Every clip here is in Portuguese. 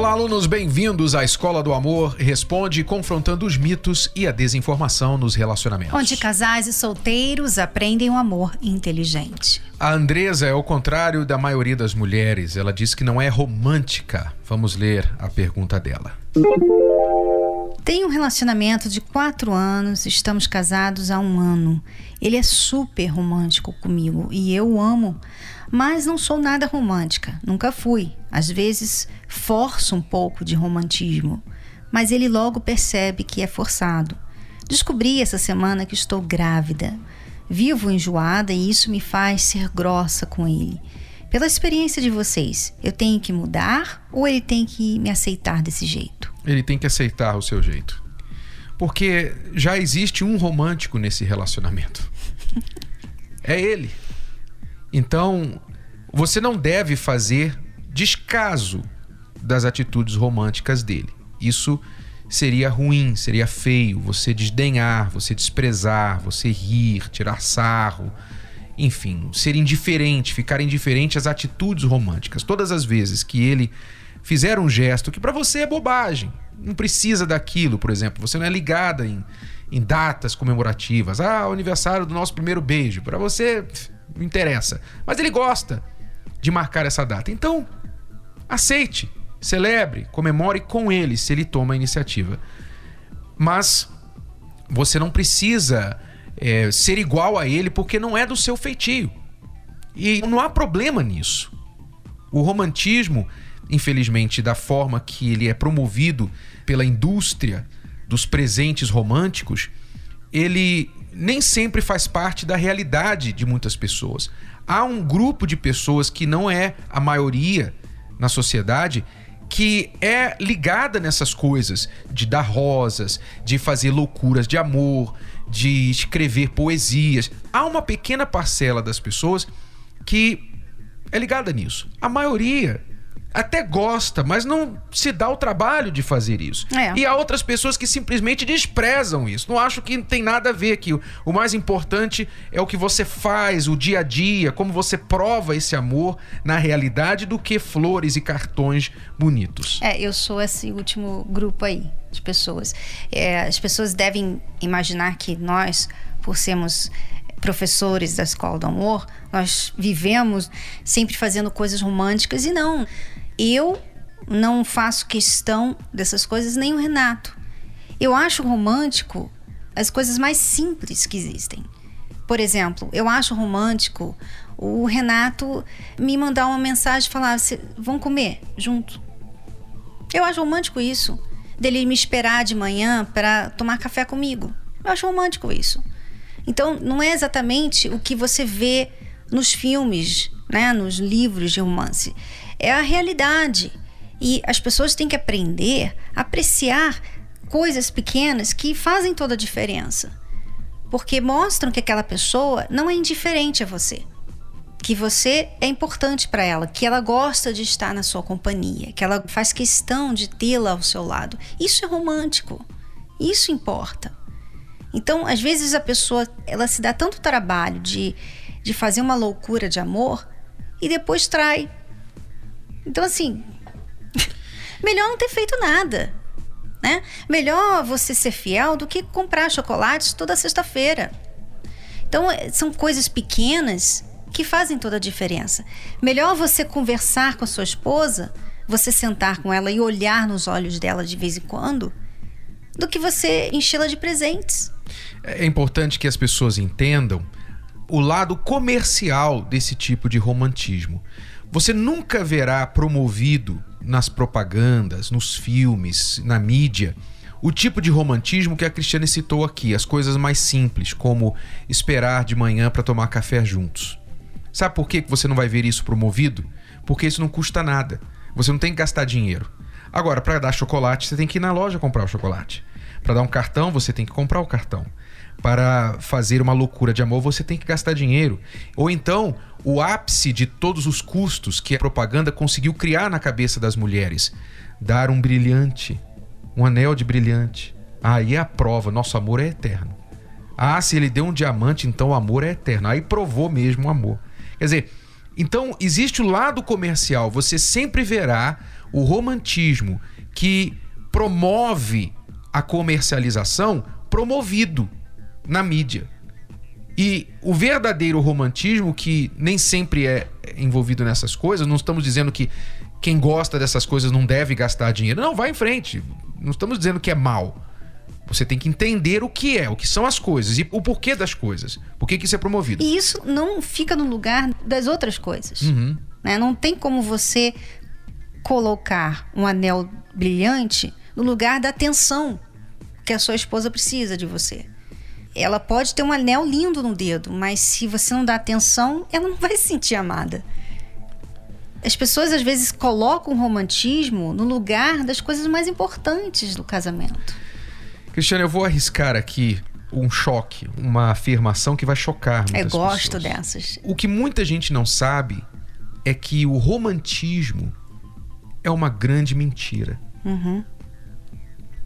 Olá, alunos, bem-vindos à Escola do Amor Responde, confrontando os mitos e a desinformação nos relacionamentos. Onde casais e solteiros aprendem o um amor inteligente. A Andresa é o contrário da maioria das mulheres. Ela diz que não é romântica. Vamos ler a pergunta dela. Tenho um relacionamento de quatro anos, estamos casados há um ano. Ele é super romântico comigo e eu amo, mas não sou nada romântica, nunca fui. Às vezes forço um pouco de romantismo, mas ele logo percebe que é forçado. Descobri essa semana que estou grávida. Vivo enjoada e isso me faz ser grossa com ele. Pela experiência de vocês, eu tenho que mudar ou ele tem que me aceitar desse jeito? Ele tem que aceitar o seu jeito. Porque já existe um romântico nesse relacionamento. É ele. Então, você não deve fazer descaso das atitudes românticas dele. Isso seria ruim, seria feio, você desdenhar, você desprezar, você rir, tirar sarro, enfim, ser indiferente, ficar indiferente às atitudes românticas. Todas as vezes que ele fizer um gesto que para você é bobagem, não precisa daquilo, por exemplo, você não é ligada em, em datas comemorativas. Ah, o aniversário do nosso primeiro beijo, para você não interessa, mas ele gosta de marcar essa data. Então, aceite, celebre, comemore com ele se ele toma a iniciativa. Mas você não precisa é, ser igual a ele porque não é do seu feitio. E não há problema nisso. O romantismo, infelizmente, da forma que ele é promovido pela indústria dos presentes românticos, ele nem sempre faz parte da realidade de muitas pessoas. Há um grupo de pessoas que não é a maioria na sociedade que é ligada nessas coisas de dar rosas, de fazer loucuras de amor, de escrever poesias. Há uma pequena parcela das pessoas que é ligada nisso. A maioria até gosta, mas não se dá o trabalho de fazer isso. É. E há outras pessoas que simplesmente desprezam isso. Não acho que tem nada a ver aqui. O mais importante é o que você faz, o dia a dia, como você prova esse amor na realidade do que flores e cartões bonitos. É, eu sou esse último grupo aí de pessoas. É, as pessoas devem imaginar que nós, por sermos professores da Escola do Amor, nós vivemos sempre fazendo coisas românticas e não. Eu não faço questão dessas coisas, nem o Renato. Eu acho romântico as coisas mais simples que existem. Por exemplo, eu acho romântico o Renato me mandar uma mensagem e falar: vão comer junto. Eu acho romântico isso. Dele me esperar de manhã para tomar café comigo. Eu acho romântico isso. Então, não é exatamente o que você vê nos filmes, né, nos livros de romance é a realidade. E as pessoas têm que aprender a apreciar coisas pequenas que fazem toda a diferença. Porque mostram que aquela pessoa não é indiferente a você. Que você é importante para ela, que ela gosta de estar na sua companhia, que ela faz questão de tê-la ao seu lado. Isso é romântico. Isso importa. Então, às vezes a pessoa ela se dá tanto trabalho de, de fazer uma loucura de amor e depois trai então, assim, melhor não ter feito nada. Né? Melhor você ser fiel do que comprar chocolates toda sexta-feira. Então, é, são coisas pequenas que fazem toda a diferença. Melhor você conversar com a sua esposa, você sentar com ela e olhar nos olhos dela de vez em quando, do que você enchê-la de presentes. É importante que as pessoas entendam o lado comercial desse tipo de romantismo. Você nunca verá promovido nas propagandas, nos filmes, na mídia, o tipo de romantismo que a Cristiane citou aqui, as coisas mais simples, como esperar de manhã para tomar café juntos. Sabe por que você não vai ver isso promovido? Porque isso não custa nada. Você não tem que gastar dinheiro. Agora, para dar chocolate, você tem que ir na loja comprar o chocolate. Para dar um cartão, você tem que comprar o cartão. para fazer uma loucura de amor, você tem que gastar dinheiro. Ou então, o ápice de todos os custos que a propaganda conseguiu criar na cabeça das mulheres: dar um brilhante, um anel de brilhante. Aí é a prova, nosso amor é eterno. Ah, se ele deu um diamante, então o amor é eterno. Aí provou mesmo o amor. Quer dizer, então existe o lado comercial. Você sempre verá o romantismo que promove a comercialização promovido na mídia. E o verdadeiro romantismo, que nem sempre é envolvido nessas coisas, não estamos dizendo que quem gosta dessas coisas não deve gastar dinheiro. Não, vai em frente. Não estamos dizendo que é mal. Você tem que entender o que é, o que são as coisas e o porquê das coisas. Por que, que isso é promovido. E isso não fica no lugar das outras coisas. Uhum. Né? Não tem como você colocar um anel brilhante no lugar da atenção que a sua esposa precisa de você ela pode ter um anel lindo no dedo, mas se você não dá atenção, ela não vai se sentir amada. As pessoas às vezes colocam o romantismo no lugar das coisas mais importantes do casamento. Cristiano, eu vou arriscar aqui um choque, uma afirmação que vai chocar muitas Eu gosto pessoas. dessas. O que muita gente não sabe é que o romantismo é uma grande mentira. Uhum.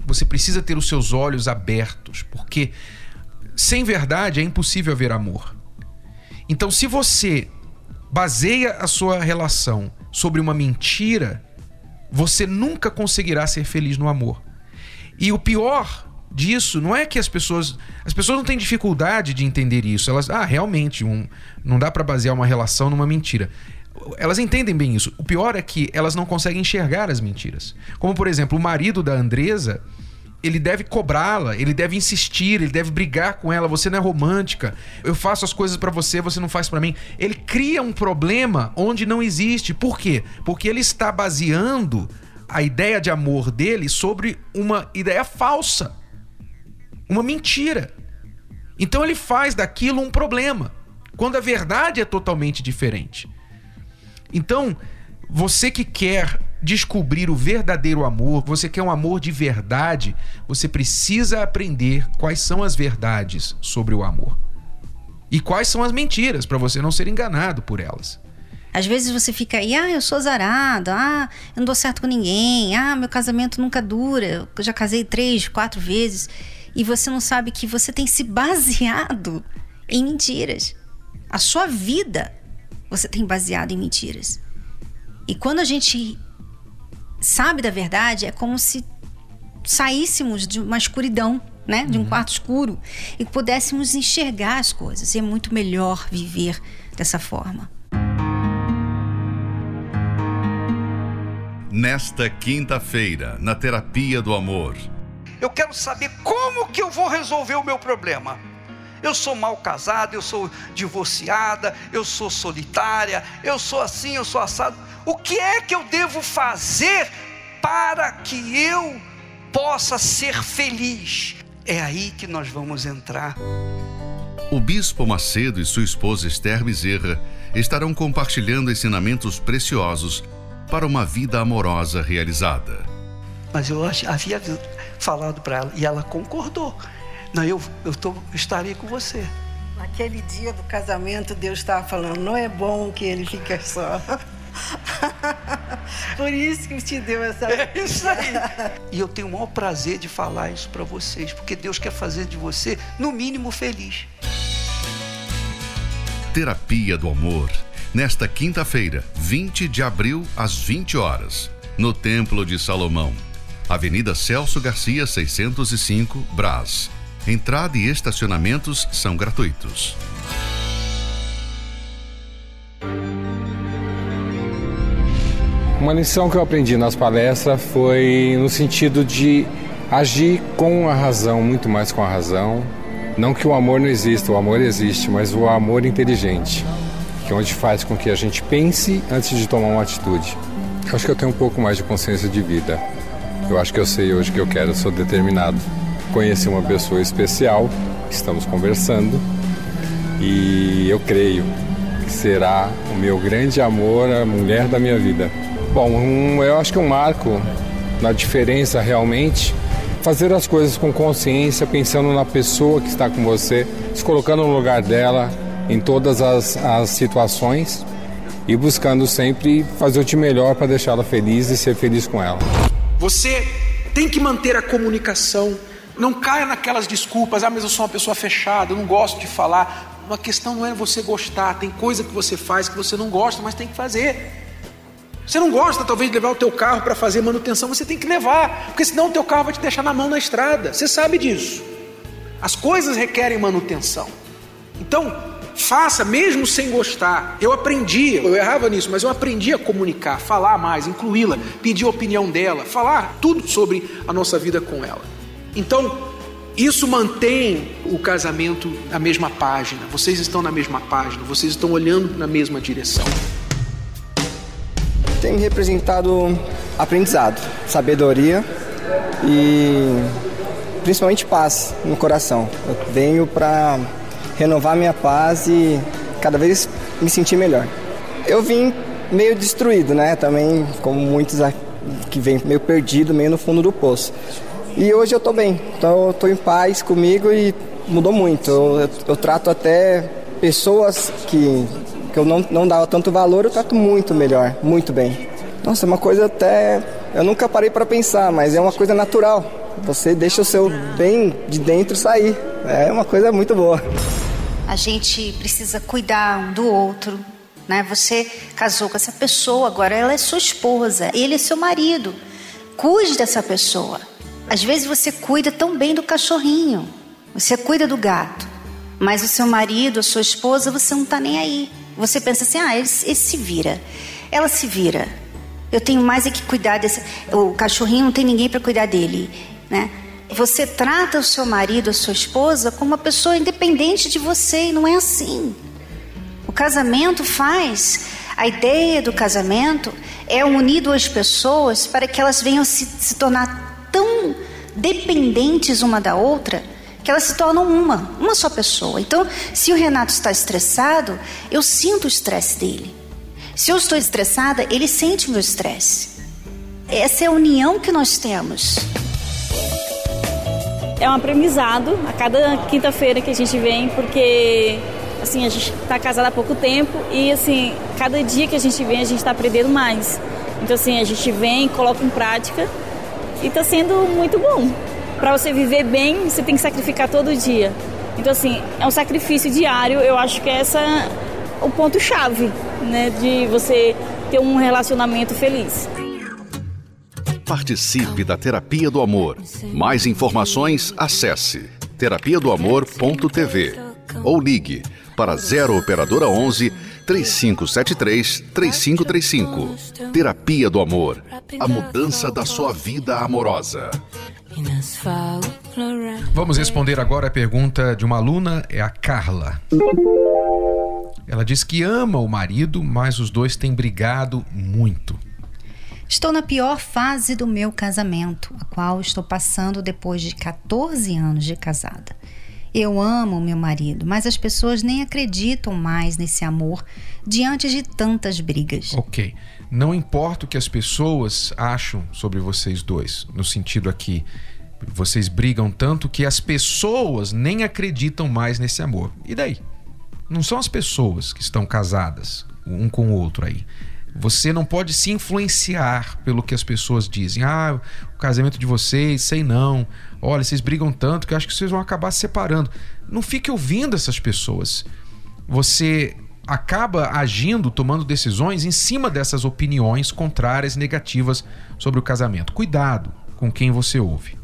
Você precisa ter os seus olhos abertos, porque sem verdade é impossível haver amor. Então, se você baseia a sua relação sobre uma mentira, você nunca conseguirá ser feliz no amor. E o pior disso não é que as pessoas. As pessoas não têm dificuldade de entender isso. Elas. Ah, realmente, um, não dá para basear uma relação numa mentira. Elas entendem bem isso. O pior é que elas não conseguem enxergar as mentiras. Como, por exemplo, o marido da Andresa ele deve cobrá-la, ele deve insistir, ele deve brigar com ela. Você não é romântica. Eu faço as coisas para você, você não faz para mim. Ele cria um problema onde não existe. Por quê? Porque ele está baseando a ideia de amor dele sobre uma ideia falsa, uma mentira. Então ele faz daquilo um problema, quando a verdade é totalmente diferente. Então, você que quer descobrir o verdadeiro amor, você quer um amor de verdade, você precisa aprender quais são as verdades sobre o amor. E quais são as mentiras, para você não ser enganado por elas. Às vezes você fica aí, ah, eu sou azarado, ah, eu não dou certo com ninguém, ah, meu casamento nunca dura, eu já casei três, quatro vezes, e você não sabe que você tem se baseado em mentiras. A sua vida você tem baseado em mentiras. E quando a gente sabe da verdade, é como se saíssemos de uma escuridão, né? De um uhum. quarto escuro e pudéssemos enxergar as coisas. E é muito melhor viver dessa forma. Nesta quinta-feira, na Terapia do Amor. Eu quero saber como que eu vou resolver o meu problema. Eu sou mal casado, eu sou divorciada, eu sou solitária, eu sou assim, eu sou assado o que é que eu devo fazer para que eu possa ser feliz? É aí que nós vamos entrar. O Bispo Macedo e sua esposa Esther Bezerra estarão compartilhando ensinamentos preciosos para uma vida amorosa realizada. Mas eu havia falado para ela e ela concordou. Não, eu, eu tô, estarei com você. Naquele dia do casamento, Deus estava falando: não é bom que ele fique só. Por isso que te deu essa. É isso aí. E eu tenho o maior prazer de falar isso para vocês, porque Deus quer fazer de você, no mínimo, feliz. Terapia do Amor. Nesta quinta-feira, 20 de abril, às 20 horas, no Templo de Salomão. Avenida Celso Garcia, 605, Brás. Entrada e estacionamentos são gratuitos. Uma lição que eu aprendi nas palestras foi no sentido de agir com a razão, muito mais com a razão. Não que o amor não exista, o amor existe, mas o amor inteligente, que é onde faz com que a gente pense antes de tomar uma atitude. Eu acho que eu tenho um pouco mais de consciência de vida. Eu acho que eu sei hoje o que eu quero, sou determinado. Conheci uma pessoa especial, estamos conversando, e eu creio que será o meu grande amor, a mulher da minha vida. Bom, um, eu acho que um marco na diferença realmente fazer as coisas com consciência, pensando na pessoa que está com você, se colocando no lugar dela em todas as, as situações e buscando sempre fazer o de melhor para deixá-la feliz e ser feliz com ela. Você tem que manter a comunicação. Não caia naquelas desculpas, ah, mas eu sou uma pessoa fechada, eu não gosto de falar. Uma questão não é você gostar, tem coisa que você faz que você não gosta, mas tem que fazer. Você não gosta talvez de levar o teu carro para fazer manutenção, você tem que levar, porque senão o teu carro vai te deixar na mão na estrada. Você sabe disso. As coisas requerem manutenção. Então, faça mesmo sem gostar. Eu aprendi, eu errava nisso, mas eu aprendi a comunicar, falar mais, incluí-la, pedir a opinião dela, falar tudo sobre a nossa vida com ela. Então, isso mantém o casamento na mesma página. Vocês estão na mesma página, vocês estão olhando na mesma direção tem representado aprendizado, sabedoria e principalmente paz no coração. Eu venho para renovar minha paz e cada vez me sentir melhor. Eu vim meio destruído, né? Também como muitos que vêm meio perdido, meio no fundo do poço. E hoje eu tô bem, então eu tô em paz comigo e mudou muito. Eu, eu, eu trato até pessoas que que eu não, não dava tanto valor, eu trato muito melhor, muito bem. Nossa, é uma coisa até. Eu nunca parei para pensar, mas é uma coisa natural. Você deixa o seu bem de dentro sair. É uma coisa muito boa. A gente precisa cuidar um do outro, né? Você casou com essa pessoa, agora ela é sua esposa, ele é seu marido. Cuide dessa pessoa. Às vezes você cuida tão bem do cachorrinho, você cuida do gato, mas o seu marido, a sua esposa, você não está nem aí. Você pensa assim, ah, ele, se vira. Ela se vira. Eu tenho mais é que cuidar desse. O cachorrinho não tem ninguém para cuidar dele, né? Você trata o seu marido, a sua esposa, como uma pessoa independente de você e não é assim. O casamento faz. A ideia do casamento é unir duas pessoas para que elas venham se, se tornar dependentes uma da outra que elas se tornam uma, uma só pessoa. Então, se o Renato está estressado, eu sinto o estresse dele. Se eu estou estressada, ele sente o meu estresse. Essa é a união que nós temos. É um aprendizado a cada quinta-feira que a gente vem, porque assim a gente está casada há pouco tempo e assim cada dia que a gente vem a gente está aprendendo mais. Então assim a gente vem, coloca em prática e está sendo muito bom para você viver bem, você tem que sacrificar todo dia. Então, assim, é um sacrifício diário. Eu acho que essa é o ponto-chave, né? De você ter um relacionamento feliz. Participe da Terapia do Amor. Mais informações, acesse terapia do amor.tv ou ligue para 0 operadora 11 3573 3535. Terapia do Amor. A mudança da sua vida amorosa. Vamos responder agora a pergunta de uma aluna, é a Carla. Ela diz que ama o marido, mas os dois têm brigado muito. Estou na pior fase do meu casamento, a qual estou passando depois de 14 anos de casada. Eu amo meu marido, mas as pessoas nem acreditam mais nesse amor diante de tantas brigas. Ok. Não importa o que as pessoas acham sobre vocês dois, no sentido aqui, vocês brigam tanto que as pessoas nem acreditam mais nesse amor. E daí? Não são as pessoas que estão casadas um com o outro aí. Você não pode se influenciar pelo que as pessoas dizem. Ah, o casamento de vocês, sei não. Olha, vocês brigam tanto que acho que vocês vão acabar se separando. Não fique ouvindo essas pessoas. Você acaba agindo, tomando decisões em cima dessas opiniões contrárias, negativas sobre o casamento. Cuidado com quem você ouve.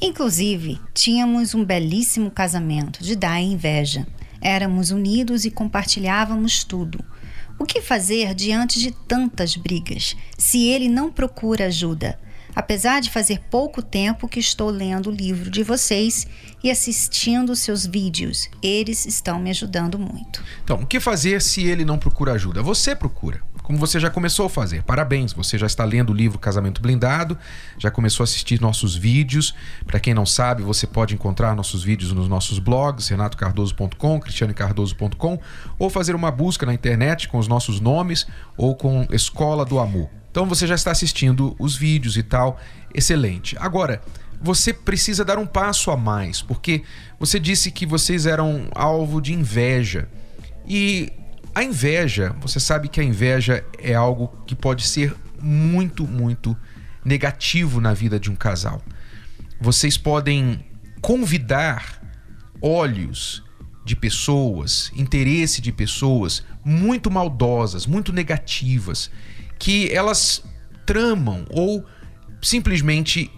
Inclusive, tínhamos um belíssimo casamento de dar inveja. Éramos unidos e compartilhávamos tudo. O que fazer diante de tantas brigas, se ele não procura ajuda? Apesar de fazer pouco tempo que estou lendo o livro de vocês e assistindo seus vídeos, eles estão me ajudando muito. Então, o que fazer se ele não procura ajuda? Você procura como você já começou a fazer. Parabéns, você já está lendo o livro Casamento Blindado, já começou a assistir nossos vídeos. Para quem não sabe, você pode encontrar nossos vídeos nos nossos blogs, renatocardoso.com, cristianecardoso.com, ou fazer uma busca na internet com os nossos nomes ou com Escola do Amor. Então você já está assistindo os vídeos e tal, excelente. Agora, você precisa dar um passo a mais, porque você disse que vocês eram alvo de inveja. E a inveja, você sabe que a inveja é algo que pode ser muito, muito negativo na vida de um casal. Vocês podem convidar olhos de pessoas, interesse de pessoas muito maldosas, muito negativas, que elas tramam ou simplesmente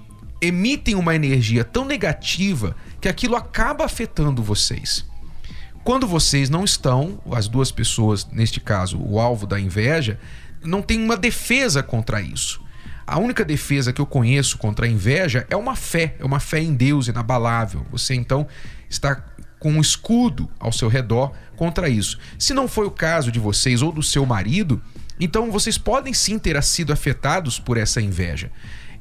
emitem uma energia tão negativa que aquilo acaba afetando vocês. Quando vocês não estão, as duas pessoas, neste caso, o alvo da inveja, não tem uma defesa contra isso. A única defesa que eu conheço contra a inveja é uma fé, é uma fé em Deus inabalável. Você então está com um escudo ao seu redor contra isso. Se não foi o caso de vocês ou do seu marido, então vocês podem sim ter sido afetados por essa inveja.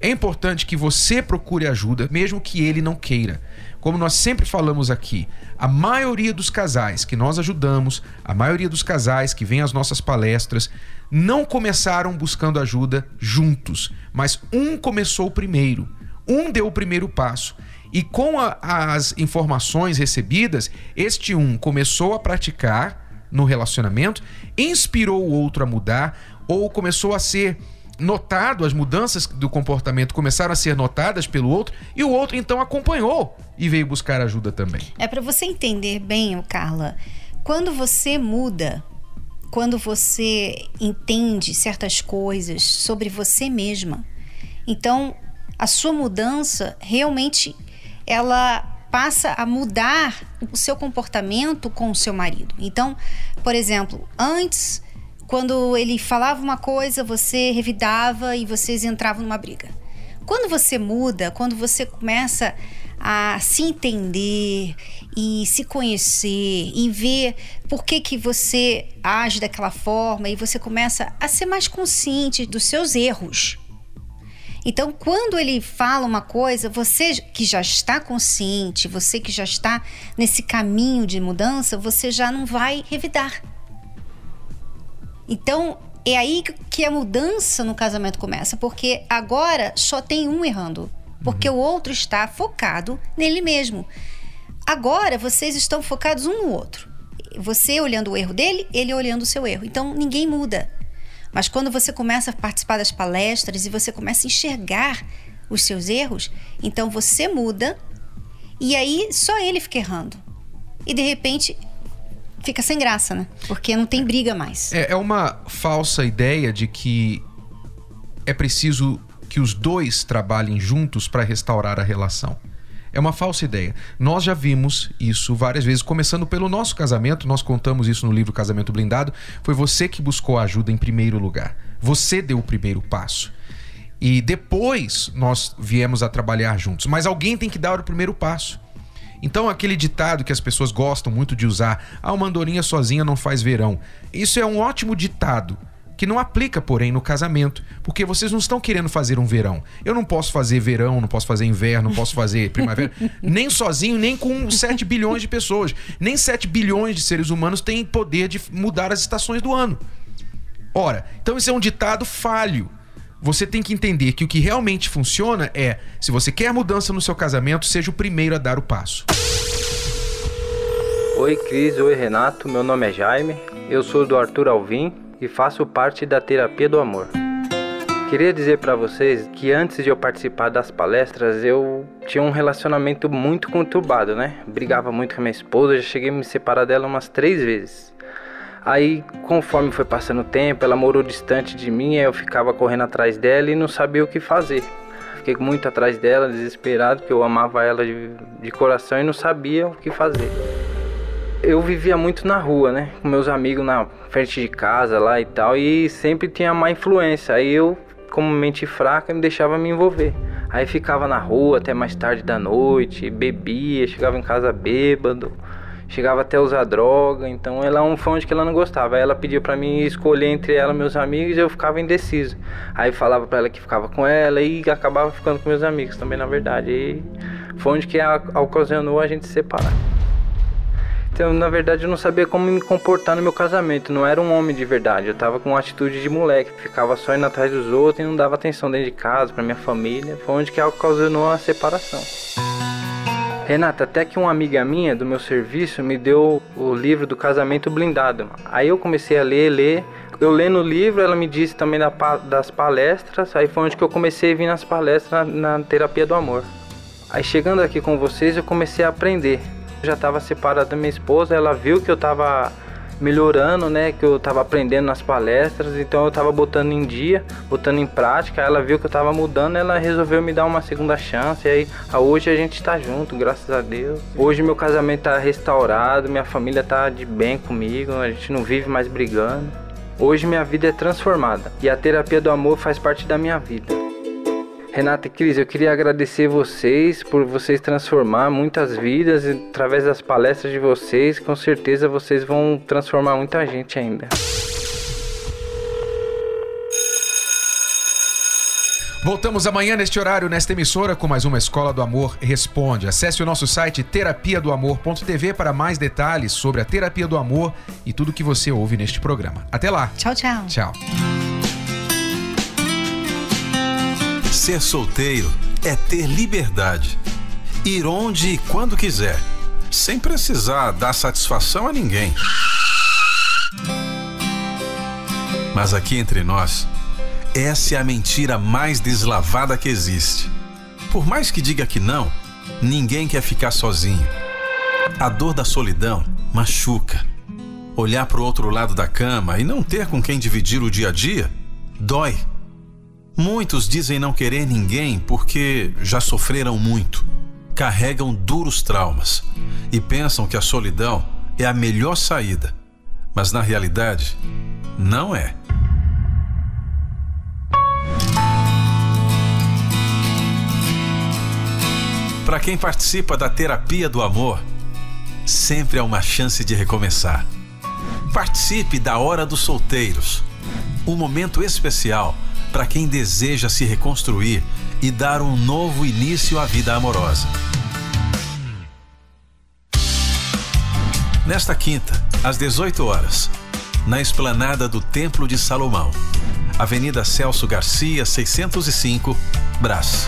É importante que você procure ajuda, mesmo que ele não queira. Como nós sempre falamos aqui, a maioria dos casais que nós ajudamos, a maioria dos casais que vêm às nossas palestras, não começaram buscando ajuda juntos, mas um começou primeiro, um deu o primeiro passo. E com a, as informações recebidas, este um começou a praticar no relacionamento, inspirou o outro a mudar ou começou a ser notado, as mudanças do comportamento começaram a ser notadas pelo outro e o outro então acompanhou e veio buscar ajuda também. É para você entender bem, Carla, quando você muda, quando você entende certas coisas sobre você mesma, então a sua mudança realmente ela passa a mudar o seu comportamento com o seu marido. Então, por exemplo, antes quando ele falava uma coisa, você revidava e vocês entravam numa briga. Quando você muda, quando você começa a se entender e se conhecer e ver por que, que você age daquela forma e você começa a ser mais consciente dos seus erros. Então, quando ele fala uma coisa, você que já está consciente, você que já está nesse caminho de mudança, você já não vai revidar. Então, é aí que a mudança no casamento começa, porque agora só tem um errando, porque uhum. o outro está focado nele mesmo. Agora vocês estão focados um no outro. Você olhando o erro dele, ele olhando o seu erro. Então ninguém muda. Mas quando você começa a participar das palestras e você começa a enxergar os seus erros, então você muda e aí só ele fica errando. E de repente fica sem graça, né? Porque não tem briga mais. É, é uma falsa ideia de que é preciso que os dois trabalhem juntos para restaurar a relação. É uma falsa ideia. Nós já vimos isso várias vezes, começando pelo nosso casamento. Nós contamos isso no livro Casamento Blindado. Foi você que buscou ajuda em primeiro lugar. Você deu o primeiro passo. E depois nós viemos a trabalhar juntos. Mas alguém tem que dar o primeiro passo. Então, aquele ditado que as pessoas gostam muito de usar, ah, uma andorinha sozinha não faz verão. Isso é um ótimo ditado, que não aplica, porém, no casamento, porque vocês não estão querendo fazer um verão. Eu não posso fazer verão, não posso fazer inverno, não posso fazer primavera, nem sozinho, nem com 7 bilhões de pessoas. Nem 7 bilhões de seres humanos têm poder de mudar as estações do ano. Ora, então isso é um ditado falho você tem que entender que o que realmente funciona é, se você quer mudança no seu casamento, seja o primeiro a dar o passo. Oi Cris, oi Renato, meu nome é Jaime, eu sou do Arthur Alvim e faço parte da Terapia do Amor. Queria dizer para vocês que antes de eu participar das palestras, eu tinha um relacionamento muito conturbado, né? Brigava muito com a minha esposa, já cheguei a me separar dela umas três vezes. Aí, conforme foi passando o tempo, ela morou distante de mim, eu ficava correndo atrás dela e não sabia o que fazer. Fiquei muito atrás dela, desesperado, porque eu amava ela de, de coração e não sabia o que fazer. Eu vivia muito na rua, né? Com meus amigos na frente de casa lá e tal, e sempre tinha má influência. Aí eu, como mente fraca, me deixava me envolver. Aí ficava na rua até mais tarde da noite, bebia, chegava em casa bêbado chegava até a usar droga, então ela é um fã de que ela não gostava. Aí ela pediu para mim escolher entre ela e meus amigos e eu ficava indeciso. Aí falava para ela que ficava com ela e acabava ficando com meus amigos também, na verdade. E foi onde que a, a ocasionou a gente se separar. Então, na verdade, eu não sabia como me comportar no meu casamento. Não era um homem de verdade. Eu tava com uma atitude de moleque. Ficava só indo atrás dos outros e não dava atenção dentro de casa, pra minha família. Foi onde que ocasionou a separação. Renata, até que uma amiga minha do meu serviço me deu o livro do casamento blindado. Aí eu comecei a ler, ler. Eu lendo o livro, ela me disse também das palestras. Aí foi onde que eu comecei a vir nas palestras na, na terapia do amor. Aí chegando aqui com vocês, eu comecei a aprender. Eu já estava separado da minha esposa, ela viu que eu estava melhorando, né? Que eu tava aprendendo nas palestras, então eu tava botando em dia, botando em prática. Ela viu que eu tava mudando, ela resolveu me dar uma segunda chance. E aí, hoje a gente tá junto, graças a Deus. Hoje meu casamento tá restaurado, minha família tá de bem comigo, a gente não vive mais brigando. Hoje minha vida é transformada e a terapia do amor faz parte da minha vida. Renata e Cris, eu queria agradecer vocês por vocês transformar muitas vidas através das palestras de vocês. Com certeza vocês vão transformar muita gente ainda. Voltamos amanhã neste horário, nesta emissora, com mais uma Escola do Amor Responde. Acesse o nosso site terapia do amor.tv para mais detalhes sobre a terapia do amor e tudo que você ouve neste programa. Até lá. Tchau, tchau. Tchau. Ser solteiro é ter liberdade. Ir onde e quando quiser, sem precisar dar satisfação a ninguém. Mas aqui entre nós, essa é a mentira mais deslavada que existe. Por mais que diga que não, ninguém quer ficar sozinho. A dor da solidão machuca. Olhar para o outro lado da cama e não ter com quem dividir o dia a dia dói. Muitos dizem não querer ninguém porque já sofreram muito, carregam duros traumas e pensam que a solidão é a melhor saída. Mas na realidade, não é. Para quem participa da terapia do amor, sempre há uma chance de recomeçar. Participe da Hora dos Solteiros um momento especial para quem deseja se reconstruir e dar um novo início à vida amorosa. Nesta quinta, às 18 horas, na esplanada do Templo de Salomão, Avenida Celso Garcia, 605, Brás.